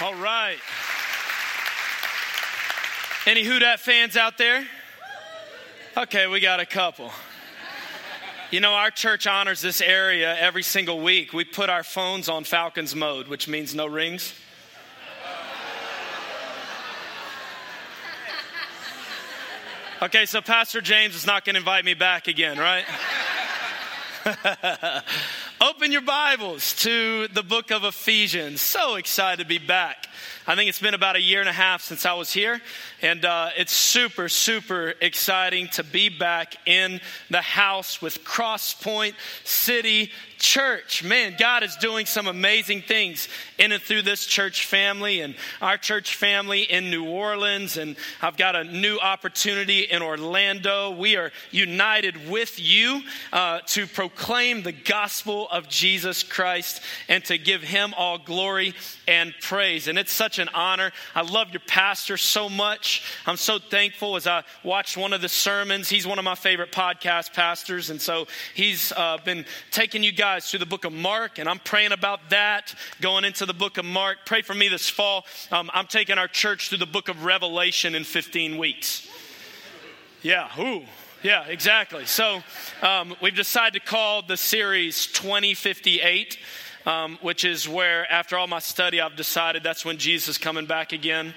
All right. Any Who Dat fans out there? Okay, we got a couple. You know, our church honors this area every single week. We put our phones on Falcons mode, which means no rings. Okay, so Pastor James is not going to invite me back again, right? Open your Bibles to the book of Ephesians. So excited to be back. I think it's been about a year and a half since I was here, and uh, it's super, super exciting to be back in the house with Crosspoint City Church. Man, God is doing some amazing things in and through this church family and our church family in New Orleans, and I've got a new opportunity in Orlando. We are united with you uh, to proclaim the gospel of Jesus Christ and to give Him all glory and praise. And it's such an honor. I love your pastor so much. I'm so thankful as I watched one of the sermons. He's one of my favorite podcast pastors. And so he's uh, been taking you guys through the book of Mark, and I'm praying about that going into the book of Mark. Pray for me this fall. Um, I'm taking our church through the book of Revelation in 15 weeks. Yeah, ooh. Yeah, exactly. So um, we've decided to call the series 2058 um, which is where, after all my study, I've decided that's when Jesus is coming back again.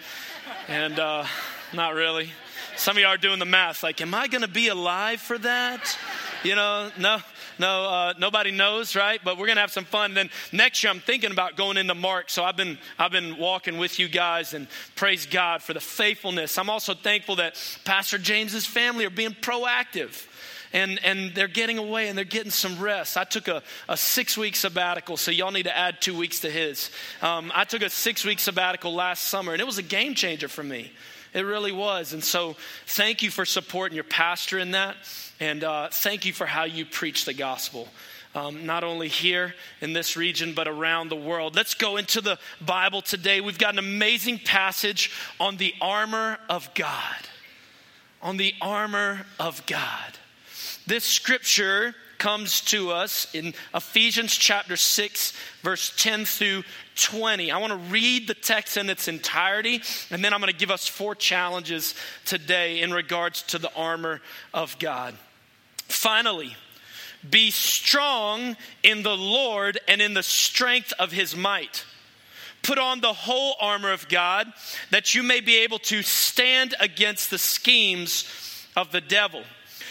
And uh, not really. Some of y'all are doing the math like, am I going to be alive for that? You know, no, no, uh, nobody knows, right? But we're gonna have some fun. then next year, I'm thinking about going into Mark. So I've been, I've been walking with you guys, and praise God for the faithfulness. I'm also thankful that Pastor James's family are being proactive and, and they're getting away and they're getting some rest. I took a, a six week sabbatical, so y'all need to add two weeks to his. Um, I took a six week sabbatical last summer, and it was a game changer for me. It really was. And so, thank you for supporting your pastor in that. And uh, thank you for how you preach the gospel. Um, not only here in this region, but around the world. Let's go into the Bible today. We've got an amazing passage on the armor of God. On the armor of God. This scripture comes to us in Ephesians chapter 6, verse 10 through 20. I want to read the text in its entirety, and then I'm going to give us four challenges today in regards to the armor of God. Finally, be strong in the Lord and in the strength of his might. Put on the whole armor of God that you may be able to stand against the schemes of the devil.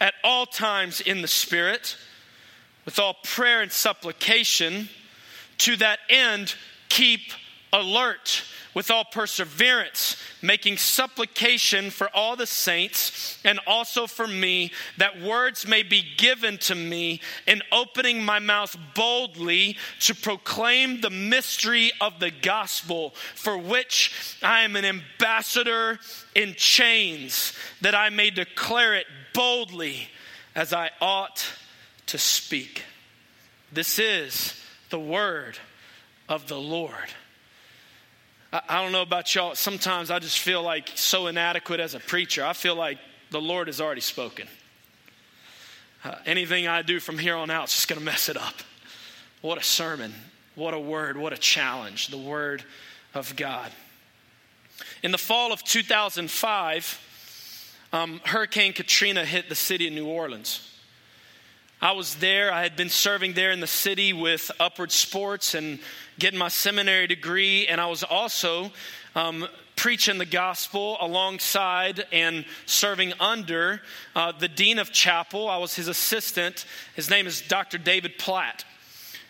at all times in the Spirit, with all prayer and supplication. To that end, keep alert with all perseverance, making supplication for all the saints and also for me, that words may be given to me in opening my mouth boldly to proclaim the mystery of the gospel, for which I am an ambassador in chains, that I may declare it boldly as I ought to speak. This is the word of the Lord. I, don't know about y'all. Sometimes I just feel like so inadequate as a preacher. I feel like the Lord has already spoken. Uh, anything I do from here on out is just going to mess it up. What a sermon. What a word. What a challenge. The word of God. In the fall of 2005, um, Hurricane Katrina hit the city of New Orleans. I was there. I had been serving there in the city with Upward Sports and getting my seminary degree. And I was also um, preaching the gospel alongside and serving under uh, the dean of chapel. I was his assistant. His name is Dr. David Platt.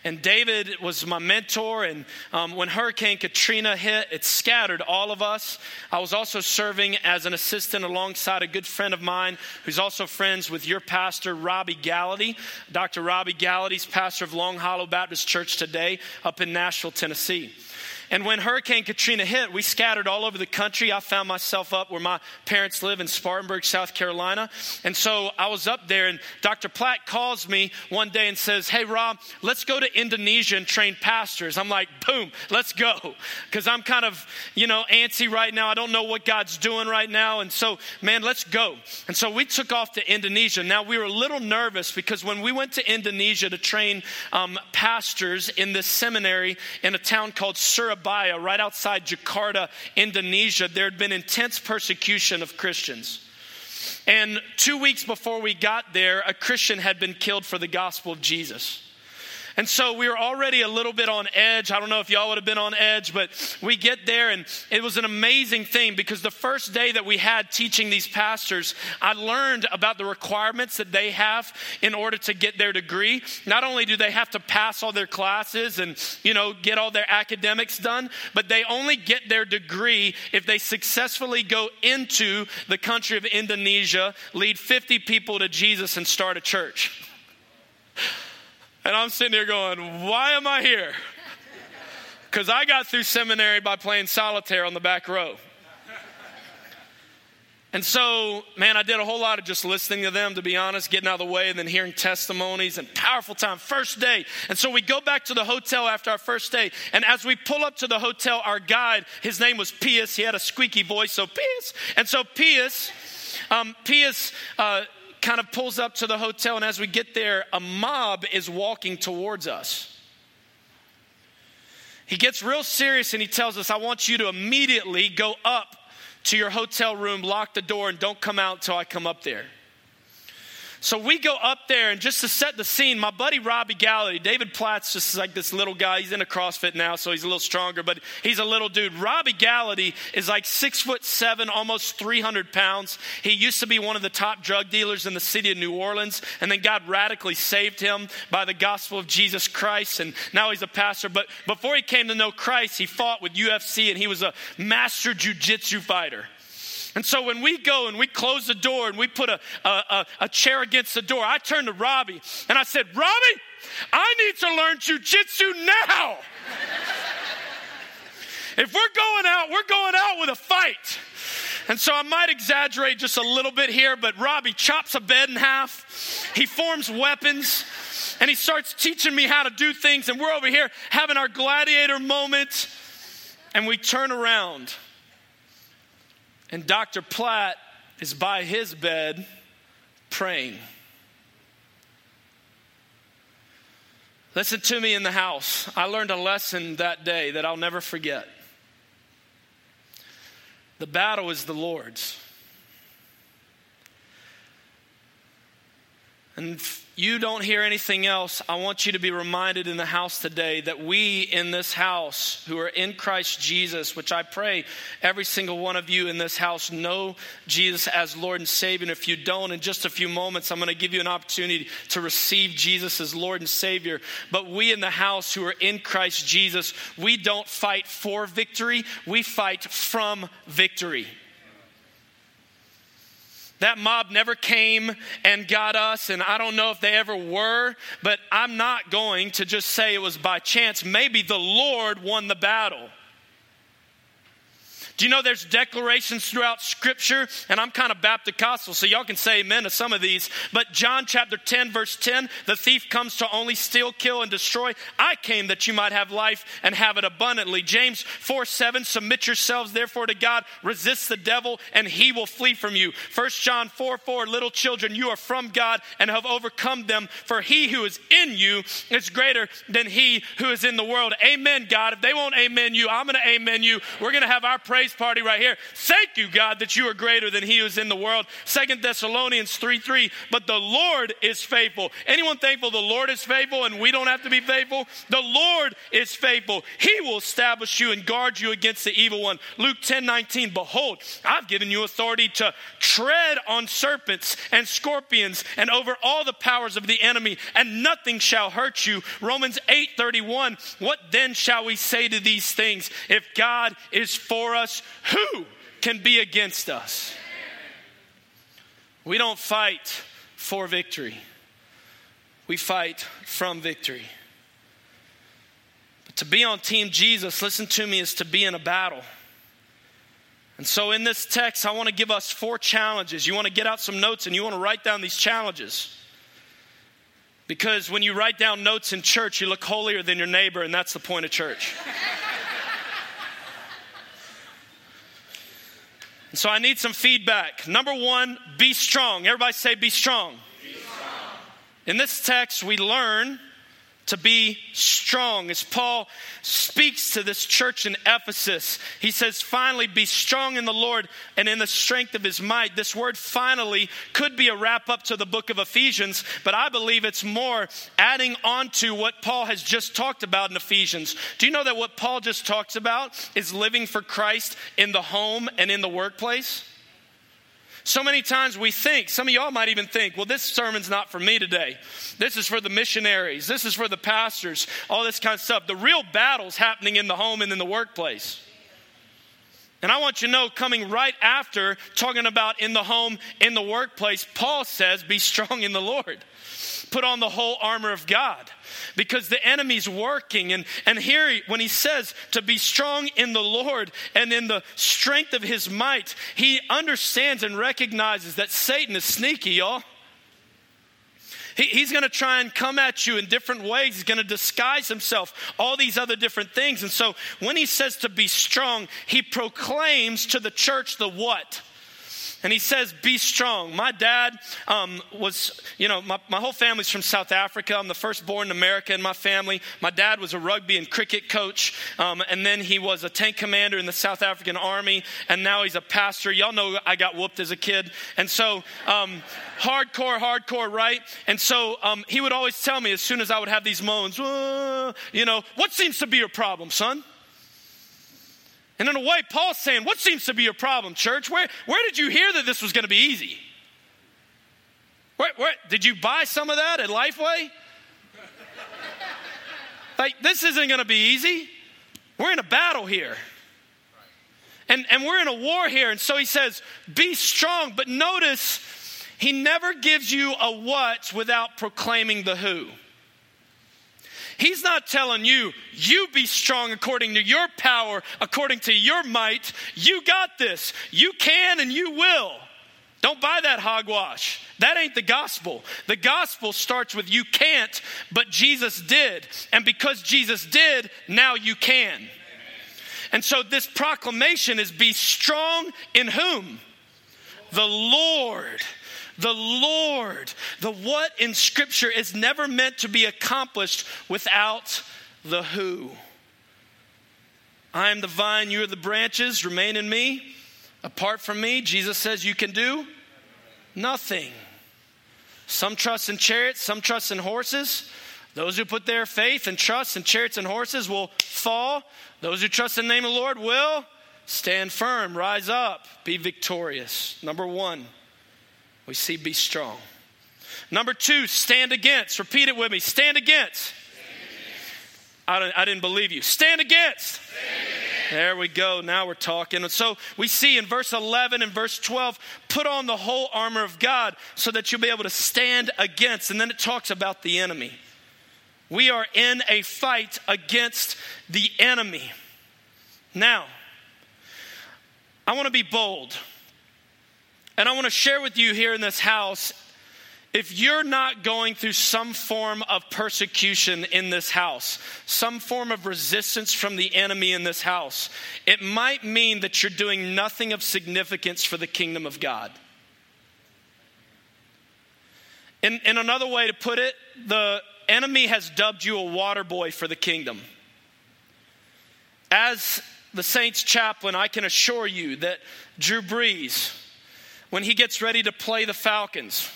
And David was my mentor. And um, when Hurricane Katrina hit, it scattered all of us. I was also serving as an assistant alongside a good friend of mine who's also friends with your pastor, Robbie Gallaty. Dr. Robbie Gallaty's pastor of Long Hollow Baptist Church today up in Nashville, Tennessee. And when Hurricane Katrina hit, we scattered all over the country. I found myself up where my parents live in Spartanburg, South Carolina. And so I was up there, and Dr. Platt calls me one day and says, Hey, Rob, let's go to Indonesia and train pastors. I'm like, Boom, let's go. Because I'm kind of, you know, antsy right now. I don't know what God's doing right now. And so, man, let's go. And so we took off to Indonesia. Now, we were a little nervous because when we went to Indonesia to train um, pastors in this seminary in a town called Surabaya, right outside Jakarta, Indonesia, there had been intense persecution of Christians. And two weeks before we got there, a Christian had been killed for the gospel of Jesus. And so we were already a little bit on edge. I don't know if y'all would have been on edge, but we get there and it was an amazing thing because the first day that we had teaching these pastors, I learned about the requirements that they have in order to get their degree. Not only do they have to pass all their classes and, you know, get all their academics done, but they only get their degree if they successfully go into the country of Indonesia, lead 50 people to Jesus and start a church. And I'm sitting here going, why am I here? Because I got through seminary by playing solitaire on the back row. And so, man, I did a whole lot of just listening to them, to be honest, getting out of the way, and then hearing testimonies and powerful time. First day. And so we go back to the hotel after our first day. And as we pull up to the hotel, our guide, his name was Pius. He had a squeaky voice, so Pius. And so Pius, um, Pius, uh, kind of pulls up to the hotel, and as we get there, a mob is walking towards us. He gets real serious and he tells us, I want you to immediately go up to your hotel room, lock the door, and don't come out until I come up there. So we go up there, and just to set the scene, my buddy Robbie Gallaty, David Platt's just like this little guy. He's in a CrossFit now, so he's a little stronger, but he's a little dude. Robbie Gallaty is like six foot seven, almost 300 pounds. He used to be one of the top drug dealers in the city of New Orleans, and then God radically saved him by the gospel of Jesus Christ, and now he's a pastor. But before he came to know Christ, he fought with UFC, and he was a master jujitsu fighter. And so when we go and we close the door and we put a, a, a, chair against the door, I turned to Robbie and I said, Robbie, I need to learn jujitsu now. if we're going out, we're going out with a fight. And so I might exaggerate just a little bit here, but Robbie chops a bed in half. He forms weapons and he starts teaching me how to do things. And we're over here having our gladiator moment. And we turn around and Dr. Platt is by his bed praying. Listen to me in the house. I learned a lesson that day that I'll never forget. The battle is the Lord's. And you don't hear anything else, I want you to be reminded in the house today that we in this house who are in Christ Jesus, which I pray every single one of you in this house know Jesus as Lord and Savior. And if you don't, in just a few moments, I'm going to give you an opportunity to receive Jesus as Lord and Savior. But we in the house who are in Christ Jesus, we don't fight for victory, we fight from victory. That mob never came and got us, and I don't know if they ever were, but I'm not going to just say it was by chance. Maybe the Lord won the battle. Do you know there's declarations throughout Scripture? And I'm kind of Baptist so y'all can say amen to some of these. But John chapter 10, verse 10 the thief comes to only steal, kill, and destroy. I came that you might have life and have it abundantly. James 4 7, submit yourselves therefore to God, resist the devil, and he will flee from you. 1 John 4 4, little children, you are from God and have overcome them, for he who is in you is greater than he who is in the world. Amen, God. If they won't amen you, I'm going to amen you. We're going to have our praise praise party right here. Thank you, God, that you are greater than he who is in the world. Second Thessalonians 3 3. But the Lord is faithful. Anyone thankful the Lord is faithful and we don't have to be faithful? The Lord is faithful. He will establish you and guard you against the evil one. Luke 10 19. Behold, I've given you authority to tread on serpents and scorpions and over all the powers of the enemy, and nothing shall hurt you. Romans 8 31. What then shall we say to these things? If God is for us, who can be against us? We don't fight for victory, we fight from victory. But to be on Team Jesus, listen to me, is to be in a battle. And so in this text, I want to give us four challenges. You want to get out some notes and you want to write down these challenges. Because when you write down notes in church, you look holier than your neighbor, and that's the point of church. So I need some feedback. Number one, be strong. Everybody say, be strong. Be strong. In this text, we learn to be strong. As Paul speaks to this church in Ephesus, he says, Finally, be strong in the Lord and in the strength of his might. This word finally could be a wrap up to the book of Ephesians, but I believe it's more adding on to what Paul has just talked about in Ephesians. Do you know that what Paul just talks about is living for Christ in the home and in the workplace? So many times we think, some of y'all might even think, well, this sermon's not for me today. This is for the missionaries. This is for the pastors, all this kind of stuff. The real battle's happening in the home and in the workplace. And I want you to know, coming right after talking about in the home, in the workplace, Paul says, be strong in the Lord. Put on the whole armor of God because the enemy's working. And, and here, when he says to be strong in the Lord and in the strength of his might, he understands and recognizes that Satan is sneaky, y'all. He, he's going to try and come at you in different ways. He's going to disguise himself, all these other different things. And so when he says to be strong, he proclaims to the church the what? And he says, Be strong. My dad um, was, you know, my, my whole family's from South Africa. I'm the firstborn in America in my family. My dad was a rugby and cricket coach, um, and then he was a tank commander in the South African army, and now he's a pastor. Y'all know I got whooped as a kid. And so, um, hardcore, hardcore, right? And so um, he would always tell me as soon as I would have these moans, you know, what seems to be your problem, son? And in a way, Paul's saying, What seems to be your problem, church? Where, where did you hear that this was going to be easy? Where, where, did you buy some of that at Lifeway? like, this isn't going to be easy. We're in a battle here. And, and we're in a war here. And so he says, Be strong. But notice, he never gives you a what without proclaiming the who. He's not telling you, you be strong according to your power, according to your might. You got this. You can and you will. Don't buy that hogwash. That ain't the gospel. The gospel starts with you can't, but Jesus did. And because Jesus did, now you can. And so this proclamation is be strong in whom? The Lord the Lord. The what in Scripture is never meant to be accomplished without the who. I am the vine, you are the branches, remain in me. Apart from me, Jesus says you can do nothing. Some trust in chariots, some trust in horses. Those who put their faith and trust in chariots and horses will fall. Those who trust in the name of the Lord will stand firm, rise up, be victorious. Number one, we see be strong. Number two, stand against. Repeat it with me. Stand against. I, don't, I didn't believe you. Stand against. Stand against. There we go. Now we're talking. And so we see in verse 11 and verse 12, put on the whole armor of God so that you'll be able to stand against. And then it talks about the enemy. We are in a fight against the enemy. Now, I want to be bold. And I want to share with you here in this house if you're not going through some form of persecution in this house, some form of resistance from the enemy in this house, it might mean that you're doing nothing of significance for the kingdom of God. In, in another way to put it, the enemy has dubbed you a water boy for the kingdom. As the Saints chaplain, I can assure you that Drew Brees, when he gets ready to play the Falcons,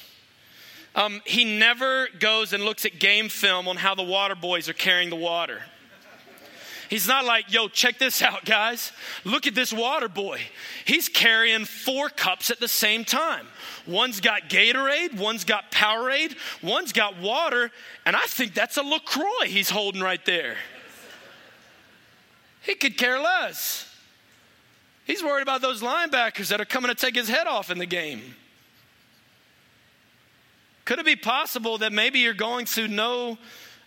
um, he never goes and looks at game film on how the water boys are carrying the water. He's not like, yo, check this out, guys. Look at this water boy. He's carrying four cups at the same time. One's got Gatorade, one's got Powerade, one's got water, and I think that's a LaCroix he's holding right there. He could care less. He's worried about those linebackers that are coming to take his head off in the game. Could it be possible that maybe you're going through no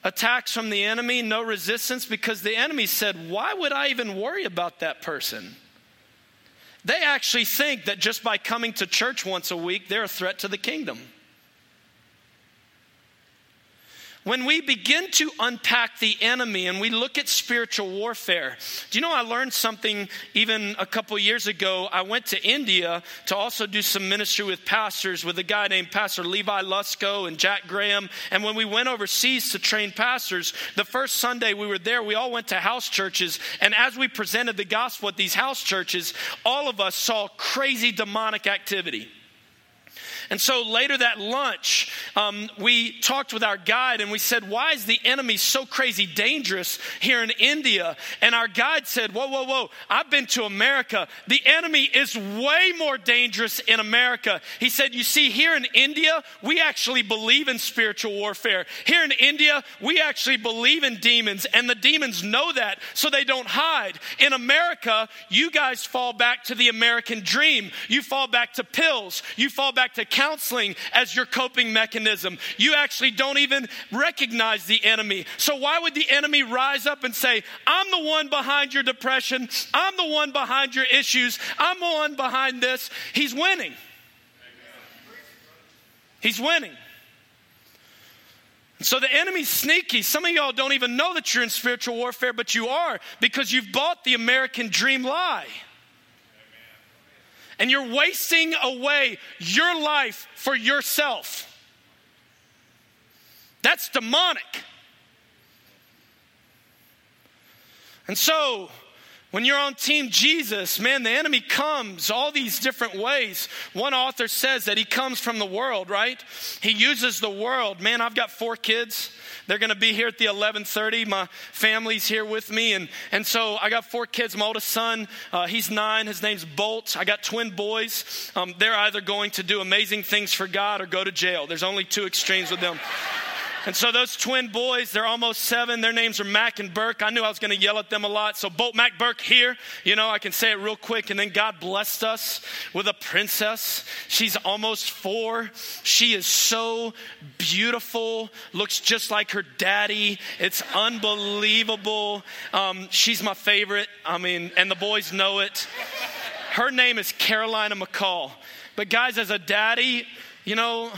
attacks from the enemy, no resistance, because the enemy said, Why would I even worry about that person? They actually think that just by coming to church once a week, they're a threat to the kingdom. When we begin to unpack the enemy and we look at spiritual warfare, do you know I learned something even a couple years ago? I went to India to also do some ministry with pastors with a guy named Pastor Levi Lusko and Jack Graham. And when we went overseas to train pastors, the first Sunday we were there, we all went to house churches. And as we presented the gospel at these house churches, all of us saw crazy demonic activity. And so later that lunch, um, we talked with our guide and we said, Why is the enemy so crazy dangerous here in India? And our guide said, Whoa, whoa, whoa, I've been to America. The enemy is way more dangerous in America. He said, You see, here in India, we actually believe in spiritual warfare. Here in India, we actually believe in demons, and the demons know that, so they don't hide. In America, you guys fall back to the American dream. You fall back to pills. You fall back to counseling as your coping mechanism. You actually don't even recognize the enemy. So, why would the enemy rise up and say, I'm the one behind your depression, I'm the one behind your issues, I'm the one behind this? He's winning. He's winning. So the enemy's sneaky. Some of y'all don't even know that you're in spiritual warfare, but you are because you've bought the American dream lie and you're wasting away your life for yourself. That's demonic. And so, when you're on Team Jesus, man, the enemy comes all these different ways. One author says that he comes from the world, right? He uses the world. Man, I've got four kids. They're going to be here at the 11:30. My family's here with me, and and so I got four kids. My oldest son, uh, he's nine. His name's Bolt. I got twin boys. Um, they're either going to do amazing things for God or go to jail. There's only two extremes with them. And so those twin boys, they're almost seven. Their names are Mac and Burke. I knew I was going to yell at them a lot. So Bolt Mac Burke here, you know, I can say it real quick. And then God blessed us with a princess. She's almost four. She is so beautiful, looks just like her daddy. It's unbelievable. Um, she's my favorite. I mean, and the boys know it. Her name is Carolina McCall. But guys, as a daddy, you know,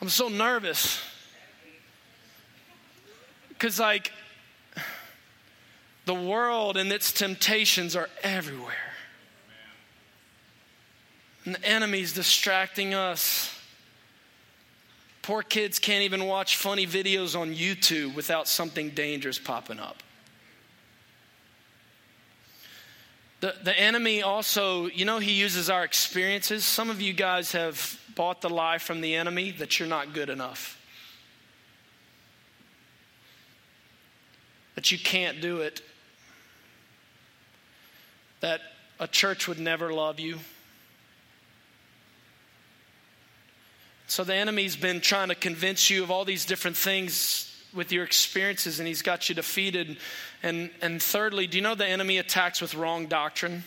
I'm so nervous. Because, like, the world and its temptations are everywhere. And the enemy's distracting us. Poor kids can't even watch funny videos on YouTube without something dangerous popping up. The, the enemy also, you know, he uses our experiences. Some of you guys have bought the lie from the enemy that you're not good enough, that you can't do it, that a church would never love you. So the enemy's been trying to convince you of all these different things with your experiences, and he's got you defeated. And, and thirdly, do you know the enemy attacks with wrong doctrine?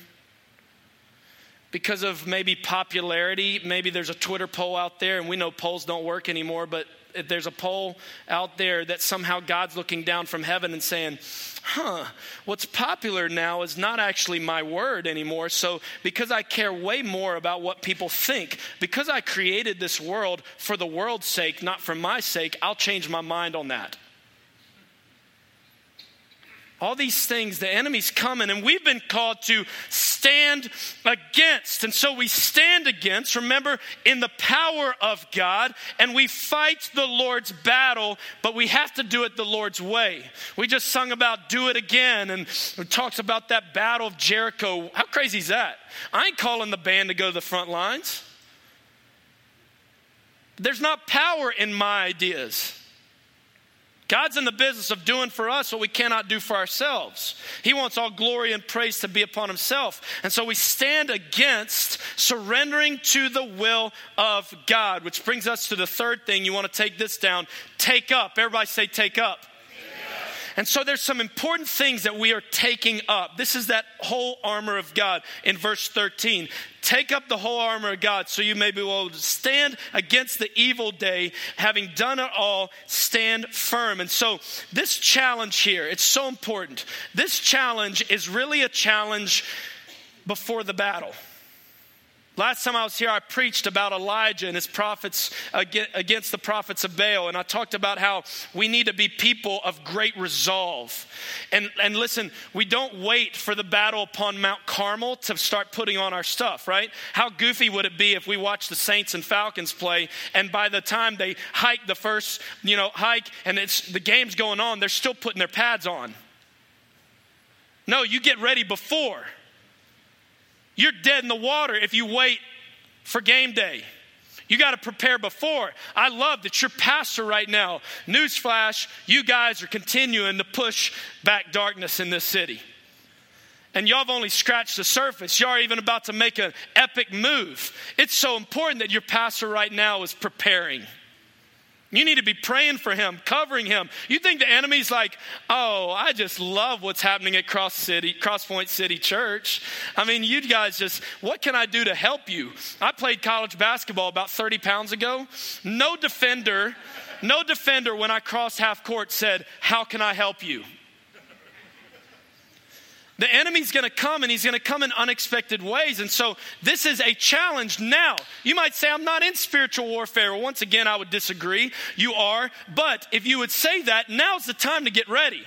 Because of maybe popularity. Maybe there's a Twitter poll out there, and we know polls don't work anymore, but if there's a poll out there that somehow God's looking down from heaven and saying, huh, what's popular now is not actually my word anymore. So, because I care way more about what people think, because I created this world for the world's sake, not for my sake, I'll change my mind on that. All these things, the enemy's coming, and we've been called to stand against. And so we stand against, remember, in the power of God, and we fight the Lord's battle, but we have to do it the Lord's way. We just sung about do it again, and it talks about that battle of Jericho. How crazy is that? I ain't calling the band to go to the front lines. There's not power in my ideas. God's in the business of doing for us what we cannot do for ourselves. He wants all glory and praise to be upon Himself. And so we stand against surrendering to the will of God, which brings us to the third thing. You want to take this down take up. Everybody say, take up. And so there's some important things that we are taking up. This is that whole armor of God in verse 13. Take up the whole armor of God so you may be able to stand against the evil day, having done it all, stand firm. And so this challenge here, it's so important. This challenge is really a challenge before the battle. Last time I was here, I preached about Elijah and his prophets against the prophets of Baal. And I talked about how we need to be people of great resolve. And, and listen, we don't wait for the battle upon Mount Carmel to start putting on our stuff, right? How goofy would it be if we watched the Saints and Falcons play and by the time they hike the first, you know, hike and it's the game's going on, they're still putting their pads on. No, you get ready before. You're dead in the water if you wait for game day. You got to prepare before. I love that you're pastor right now, newsflash, you guys are continuing to push back darkness in this city. And y'all have only scratched the surface. Y'all are even about to make an epic move. It's so important that your pastor right now is preparing. You need to be praying for him, covering him. You think the enemy's like, oh, I just love what's happening at Cross City, Crosspoint City Church. I mean, you guys just, what can I do to help you? I played college basketball about 30 pounds ago. No defender, no defender when I crossed half court said, How can I help you? The enemy's gonna come and he's gonna come in unexpected ways. And so this is a challenge now. You might say, I'm not in spiritual warfare. Once again, I would disagree. You are. But if you would say that, now's the time to get ready.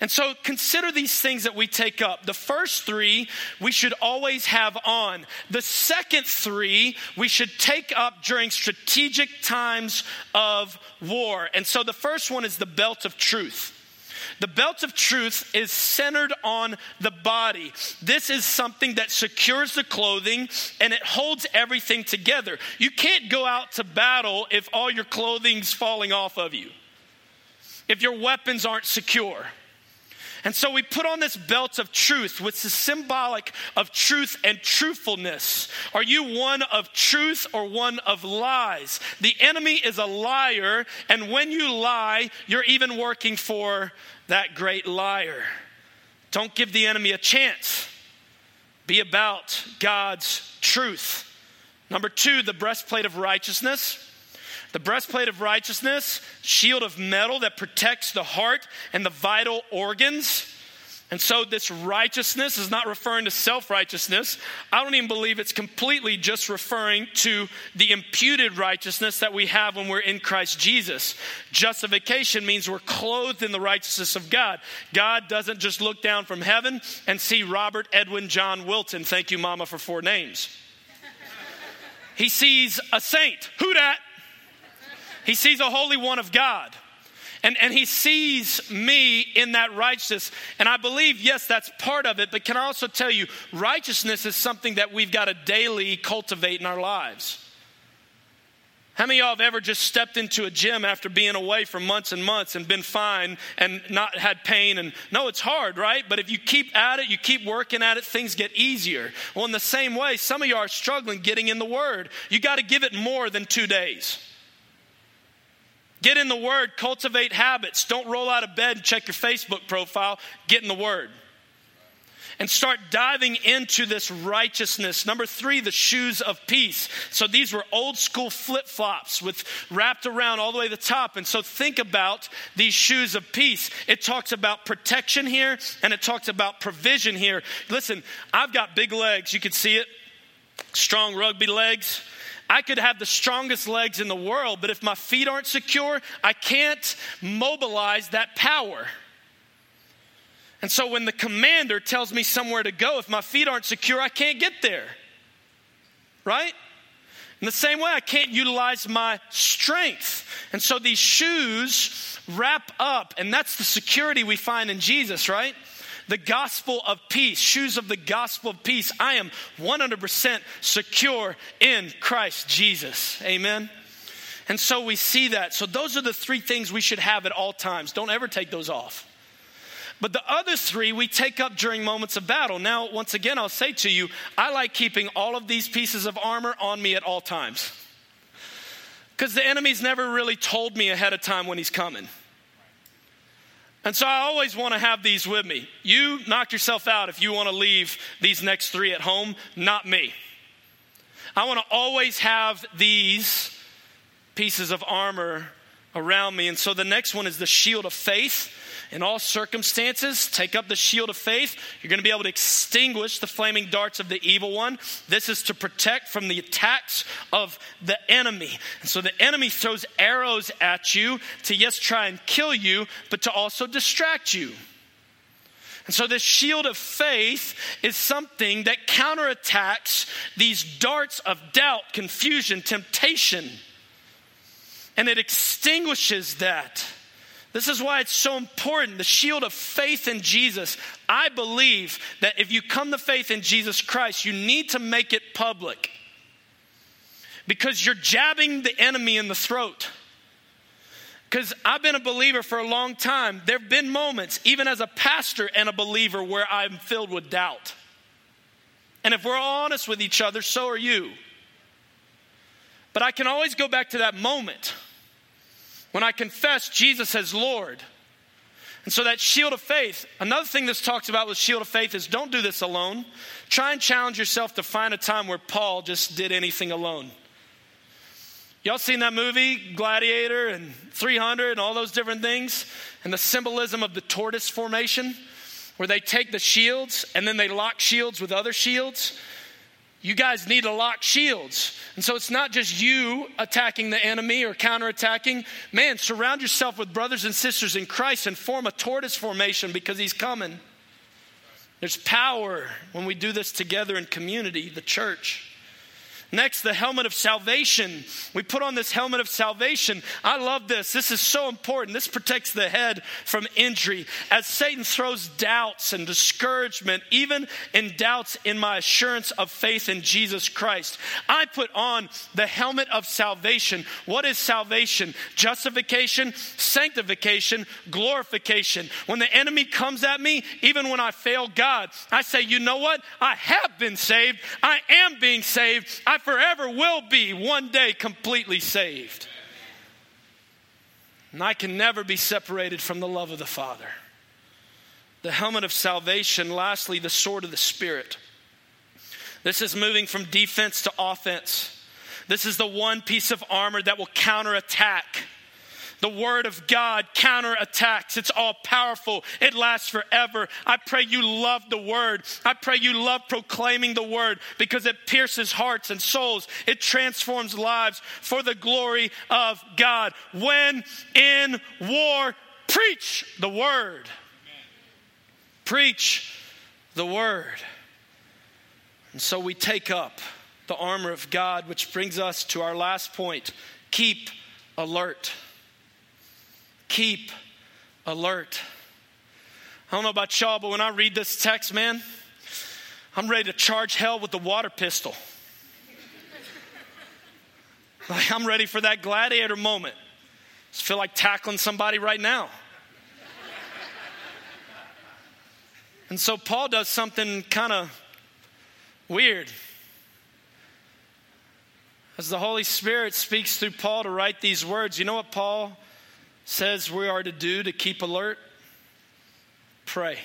And so consider these things that we take up. The first three we should always have on. The second three we should take up during strategic times of war. And so the first one is the belt of truth. The belt of truth is centered on the body. This is something that secures the clothing and it holds everything together. You can't go out to battle if all your clothing's falling off of you, if your weapons aren't secure. And so we put on this belt of truth, which is symbolic of truth and truthfulness. Are you one of truth or one of lies? The enemy is a liar, and when you lie, you're even working for that great liar. Don't give the enemy a chance. Be about God's truth. Number two, the breastplate of righteousness. The breastplate of righteousness, shield of metal that protects the heart and the vital organs. And so, this righteousness is not referring to self righteousness. I don't even believe it's completely just referring to the imputed righteousness that we have when we're in Christ Jesus. Justification means we're clothed in the righteousness of God. God doesn't just look down from heaven and see Robert Edwin John Wilton. Thank you, Mama, for four names. He sees a saint. Who dat? He sees a holy one of God. And, and he sees me in that righteousness. And I believe, yes, that's part of it. But can I also tell you, righteousness is something that we've got to daily cultivate in our lives. How many of y'all have ever just stepped into a gym after being away for months and months and been fine and not had pain? And no, it's hard, right? But if you keep at it, you keep working at it, things get easier. Well, in the same way, some of you are struggling getting in the Word. You got to give it more than two days. Get in the Word, cultivate habits. Don't roll out of bed and check your Facebook profile. Get in the Word. And start diving into this righteousness. Number three, the shoes of peace. So these were old school flip flops with wrapped around all the way to the top. And so think about these shoes of peace. It talks about protection here and it talks about provision here. Listen, I've got big legs. You can see it. Strong rugby legs. I could have the strongest legs in the world, but if my feet aren't secure, I can't mobilize that power. And so when the commander tells me somewhere to go, if my feet aren't secure, I can't get there. Right? In the same way, I can't utilize my strength. And so these shoes wrap up, and that's the security we find in Jesus, right? The gospel of peace, shoes of the gospel of peace. I am 100% secure in Christ Jesus. Amen. And so we see that. So those are the three things we should have at all times. Don't ever take those off. But the other three we take up during moments of battle. Now, once again, I'll say to you, I like keeping all of these pieces of armor on me at all times. Because the enemy's never really told me ahead of time when he's coming. And so I always want to have these with me. You knock yourself out if you want to leave these next three at home, not me. I want to always have these pieces of armor around me. And so the next one is the shield of faith in all circumstances, take up the shield of faith. You're going to be able to extinguish the flaming darts of the evil one. This is to protect from the attacks of the enemy. And so the enemy throws arrows at you to, yes, try and kill you, but to also distract you. And so, this shield of faith is something that counterattacks these darts of doubt, confusion, temptation, and it extinguishes that. This is why it's so important the shield of faith in Jesus. I believe that if you come to faith in Jesus Christ, you need to make it public because you're jabbing the enemy in the throat. Because I've been a believer for a long time. There have been moments, even as a pastor and a believer, where I'm filled with doubt. And if we're all honest with each other, so are you. But I can always go back to that moment when I confess Jesus as Lord. And so that shield of faith, another thing this talks about with shield of faith is don't do this alone. Try and challenge yourself to find a time where Paul just did anything alone. Y'all seen that movie, Gladiator and 300 and all those different things? And the symbolism of the tortoise formation, where they take the shields and then they lock shields with other shields you guys need to lock shields. And so it's not just you attacking the enemy or counterattacking. Man, surround yourself with brothers and sisters in Christ and form a tortoise formation because he's coming. There's power when we do this together in community, the church. Next, the helmet of salvation. We put on this helmet of salvation. I love this. This is so important. This protects the head from injury. As Satan throws doubts and discouragement, even in doubts in my assurance of faith in Jesus Christ, I put on the helmet of salvation. What is salvation? Justification, sanctification, glorification. When the enemy comes at me, even when I fail God, I say, you know what? I have been saved. I am being saved. I forever will be one day completely saved. And I can never be separated from the love of the Father. The helmet of salvation, lastly, the sword of the Spirit. This is moving from defense to offense. This is the one piece of armor that will counterattack the word of God counterattacks. It's all powerful. It lasts forever. I pray you love the word. I pray you love proclaiming the word because it pierces hearts and souls. It transforms lives for the glory of God. When in war, preach the word. Preach the word. And so we take up the armor of God, which brings us to our last point keep alert keep alert. I don't know about y'all, but when I read this text, man, I'm ready to charge hell with the water pistol. Like, I'm ready for that gladiator moment. I feel like tackling somebody right now. And so Paul does something kind of weird. As the Holy Spirit speaks through Paul to write these words, you know what Paul says we are to do to keep alert? Pray.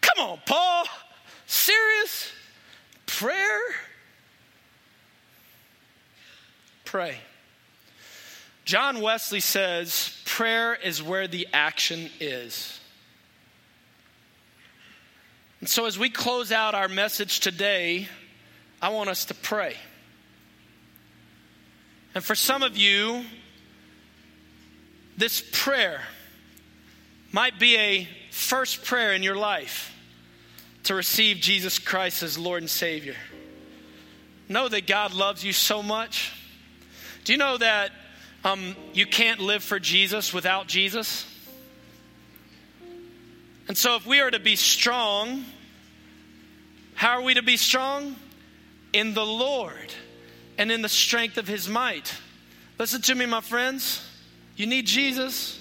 Come on, Paul. Serious? Prayer? Pray. John Wesley says prayer is where the action is. And so, as we close out our message today, I want us to pray. And for some of you, this prayer might be a first prayer in your life to receive Jesus Christ as Lord and Savior. Know that God loves you so much. Do you know that um, you can't live for Jesus without Jesus? And so, if we are to be strong, how are we to be strong? In the Lord and in the strength of his might. Listen to me, my friends. You need Jesus.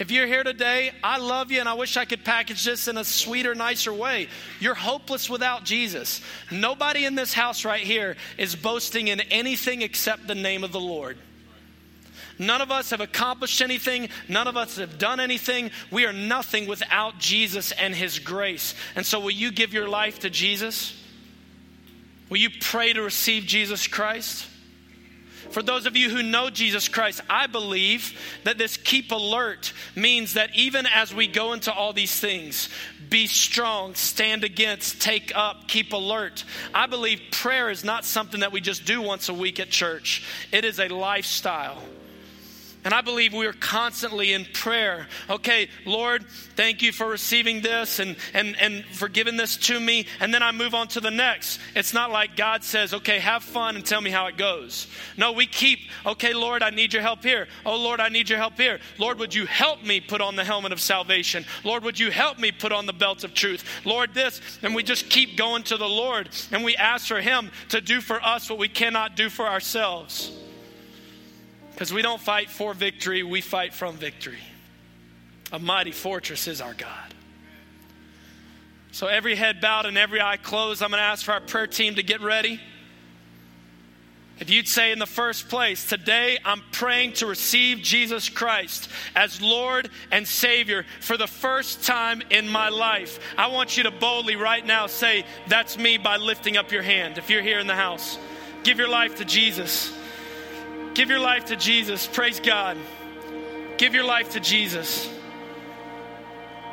If you're here today, I love you and I wish I could package this in a sweeter, nicer way. You're hopeless without Jesus. Nobody in this house right here is boasting in anything except the name of the Lord. None of us have accomplished anything. None of us have done anything. We are nothing without Jesus and His grace. And so, will you give your life to Jesus? Will you pray to receive Jesus Christ? For those of you who know Jesus Christ, I believe that this keep alert means that even as we go into all these things, be strong, stand against, take up, keep alert. I believe prayer is not something that we just do once a week at church, it is a lifestyle. And I believe we are constantly in prayer. Okay, Lord, thank you for receiving this and, and, and for giving this to me. And then I move on to the next. It's not like God says, okay, have fun and tell me how it goes. No, we keep, okay, Lord, I need your help here. Oh, Lord, I need your help here. Lord, would you help me put on the helmet of salvation? Lord, would you help me put on the belt of truth? Lord, this. And we just keep going to the Lord and we ask for Him to do for us what we cannot do for ourselves. Because we don't fight for victory, we fight from victory. A mighty fortress is our God. So, every head bowed and every eye closed, I'm going to ask for our prayer team to get ready. If you'd say in the first place, today I'm praying to receive Jesus Christ as Lord and Savior for the first time in my life, I want you to boldly right now say, That's me by lifting up your hand. If you're here in the house, give your life to Jesus. Give your life to Jesus. Praise God. Give your life to Jesus.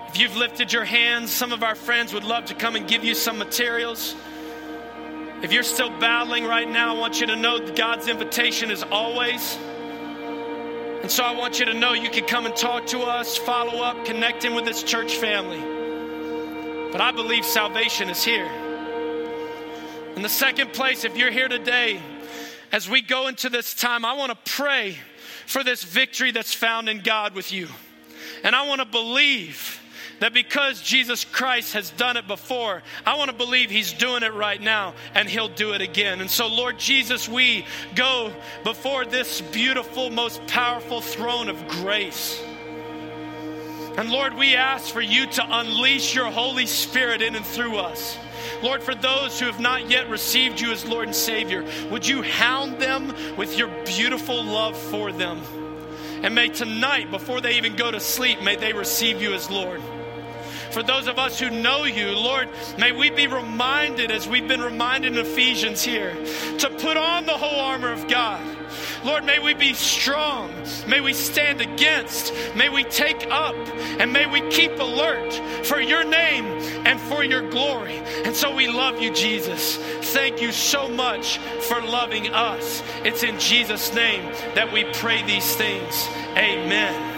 If you've lifted your hands, some of our friends would love to come and give you some materials. If you're still battling right now, I want you to know that God's invitation is always. And so I want you to know you can come and talk to us, follow up, connect in with this church family. But I believe salvation is here. In the second place, if you're here today as we go into this time, I want to pray for this victory that's found in God with you. And I want to believe that because Jesus Christ has done it before, I want to believe He's doing it right now and He'll do it again. And so, Lord Jesus, we go before this beautiful, most powerful throne of grace. And Lord, we ask for you to unleash your Holy Spirit in and through us. Lord, for those who have not yet received you as Lord and Savior, would you hound them with your beautiful love for them? And may tonight, before they even go to sleep, may they receive you as Lord. For those of us who know you, Lord, may we be reminded, as we've been reminded in Ephesians here, to put on the whole armor of God Lord, may we be strong. May we stand against. May we take up. And may we keep alert for your name and for your glory. And so we love you, Jesus. Thank you so much for loving us. It's in Jesus' name that we pray these things. Amen.